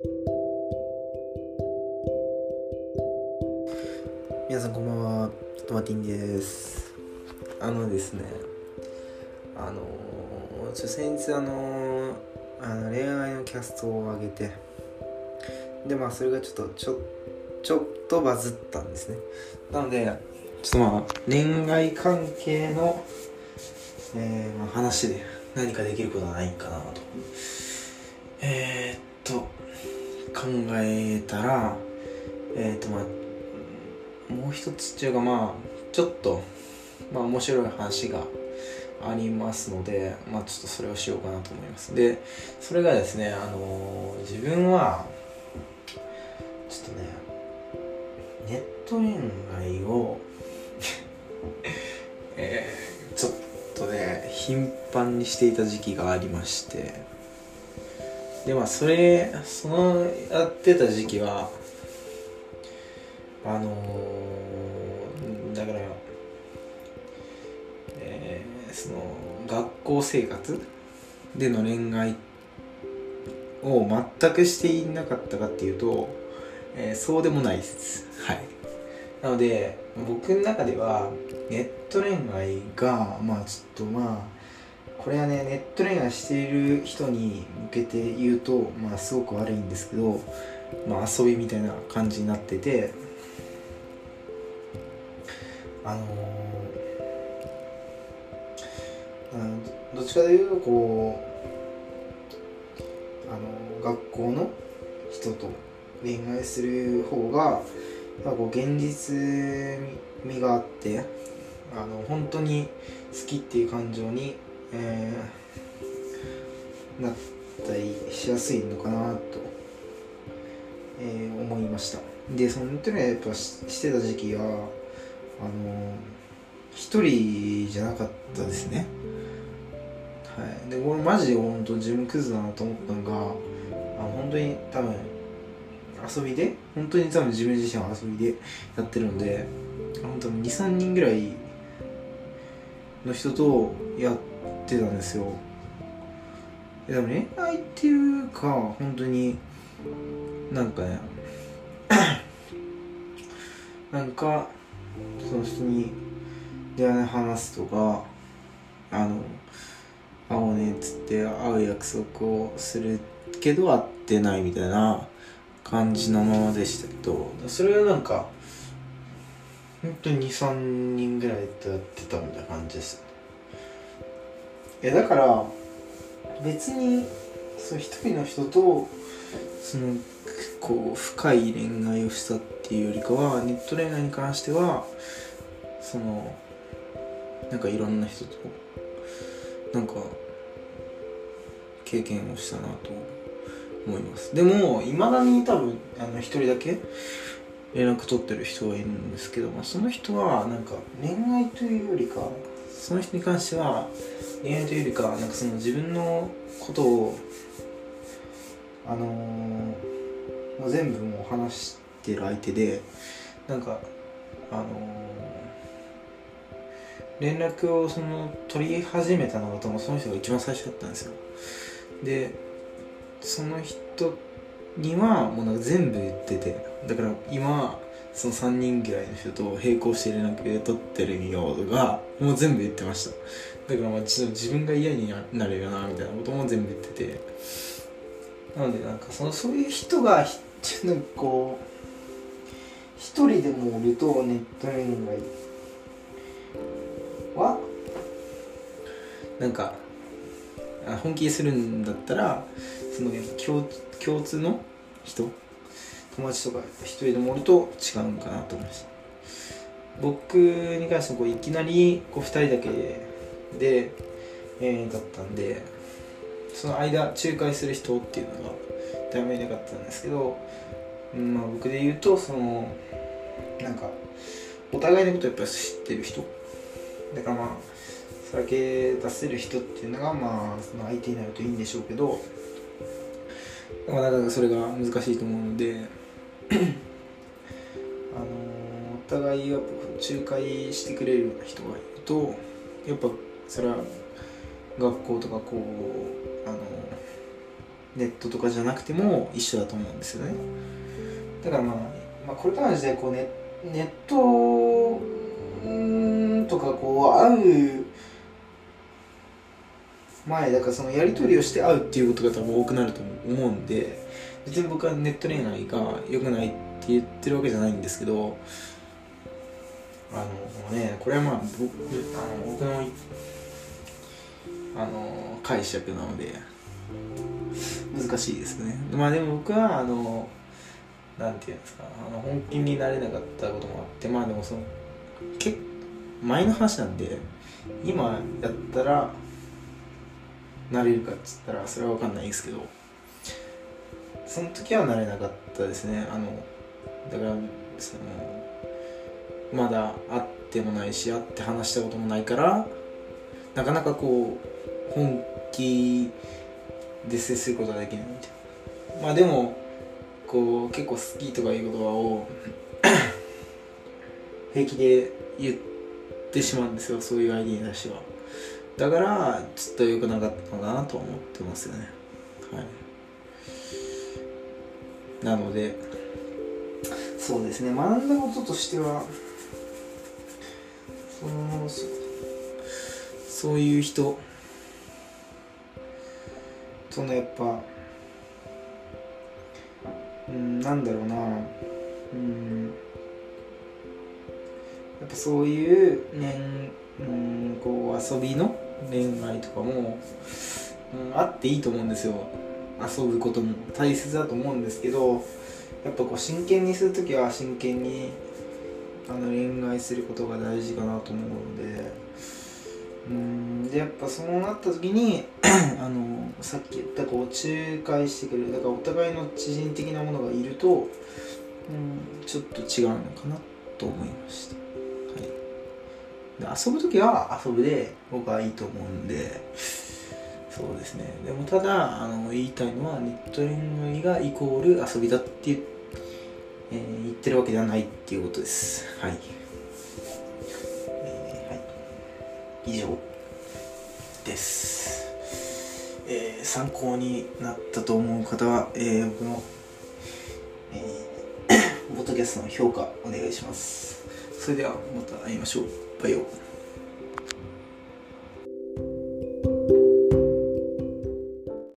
皆さんこんばんは。トマティンです。あのですねあのちょ先日あのあの恋愛のキャストを上げてでまあそれがちょっとちょちょっとバズったんですね。なのでちょっとまあ恋愛関係の、えーまあ、話で何かできることはないかなとえー、っと。考えたらえー、とまあもう一つっていうかまあちょっとまあ面白い話がありますのでまあちょっとそれをしようかなと思います。でそれがですねあのー、自分はちょっとねネット恋愛を えー、ちょっとね頻繁にしていた時期がありまして。でまあそれそのやってた時期はあのー、だから、えー、その学校生活での恋愛を全くしていなかったかっていうと、えー、そうでもないです。はい。なので僕の中ではネット恋愛がまあちょっとまあこれはねネット恋愛している人に向けて言うとまあすごく悪いんですけどまあ遊びみたいな感じになっててあのー、どっちかというとこうあの学校の人と恋愛する方がこう現実味があってあの本当に好きっていう感情に、えー、なったりしやすいのかなと、えー、思いました。でそのネットやっぱしてた時期はあの一人じゃなかったですね。はい。で俺マジで本当自分クズだなと思ったのがあの本当に多分遊びで本当に多分自分自身は遊びでやってるので本当に23人ぐらいの人とやってたんですよ。でも恋愛っていうか本当になんかね なんかその人に電話で話すとかあの会おうねっつって会う約束をするけど会ってないみたいな感じのままでしたけどそれはなんか本当に23人ぐらいとやってたみたいな感じです。いやだから別にそう一人の人とそのこう深い恋愛をしたっていうよりかはネット恋愛に関してはそのなんかいろんな人となんか経験をしたなと思います。でもいまだに多分あの一人だけ連絡取ってる人がいるんですけど、まあ、その人はなんか恋愛というよりかその人に関しては恋愛というよりかなんかその自分のことをあのーもう全部もう話してる相手でなんかあのー、連絡をその取り始めたのが多分その人が一番最初だったんですよ。でその人にはもうなんか全部言っててだから今その3人ぐらいの人と並行して連絡取ってるようがもう全部言ってました。だからまあちょっと自分が嫌になるよなみたいなことも全部言ってて。なのでなんかそのそういう人がなんかこう一人でもおるとネット恋愛はなんか本気にするんだったらその共共通の人友達とか一人でもおると違うのかなと思いました。僕に関してはこういきなりこう2人だけで、えー、だったんでその間仲介する人っていうのが誰もいなかったんですけど、うんまあ、僕で言うとそのなんかお互いのことやっぱり知ってる人。だからまあ酒出せる人っていうのがまあその相手になるといいんでしょうけどなかなかそれが難しいと思うので あのお互いが仲介してくれるような人がいるとやっぱそれは学校とかこうあのネットとかじゃなくても一緒だと思うんですよね。だからまあ、まあ、これからの時代こうネネットとかこう会う前だからそのやり取りをして会うっていうことが多分多くなると思うんで別に僕はネット恋愛が良くないって言ってるわけじゃないんですけどあのねこれはまあ僕あの僕のあの解釈なので難しいですね。まあでも僕はあのなんていうんですかあの本気になれなかったこともあってまあでもその結前の話なんで今やったらなれるかっつったらそれは分かんないですけど。その時はなれなかったですね。あのだからそのまだ会ってもないし会って話したこともないからなかなかこう本気で接することができないみたいな。まあでもこう結構好きとかいう言葉を平気で言ってしまうんですよ。そういう相手に対しては。だからちょっと良くなかったのかなと思ってますよね。はい。なので。そうですね。学んだこととしてはそのそういう人そのやっぱうんなんだろうな。うん。やっぱそういう年うんこう遊びの恋愛とかも、うん、あっていいと思うんですよ。遊ぶことも大切だと思うんですけどやっぱこう真剣にする時は真剣にあの恋愛することが大事かなと思うのでうんでやっぱそうなった時に あのさっき言ったこう仲介してくれるだからお互いの知人的なものがいると、うん、ちょっと違うのかなと思いました、はい、で遊ぶ時は遊ぶで僕はいいと思うんでそうですねでもただあの言いたいのはネット恋愛がイコール遊びだっていうえー、言ってるわけではないっていうことです。はい。えー、はい。以上です。えー、参考になったと思う方は、えー、僕の、えー、ボトキャストの評価お願いします。それではまた会いましょう。バイオ。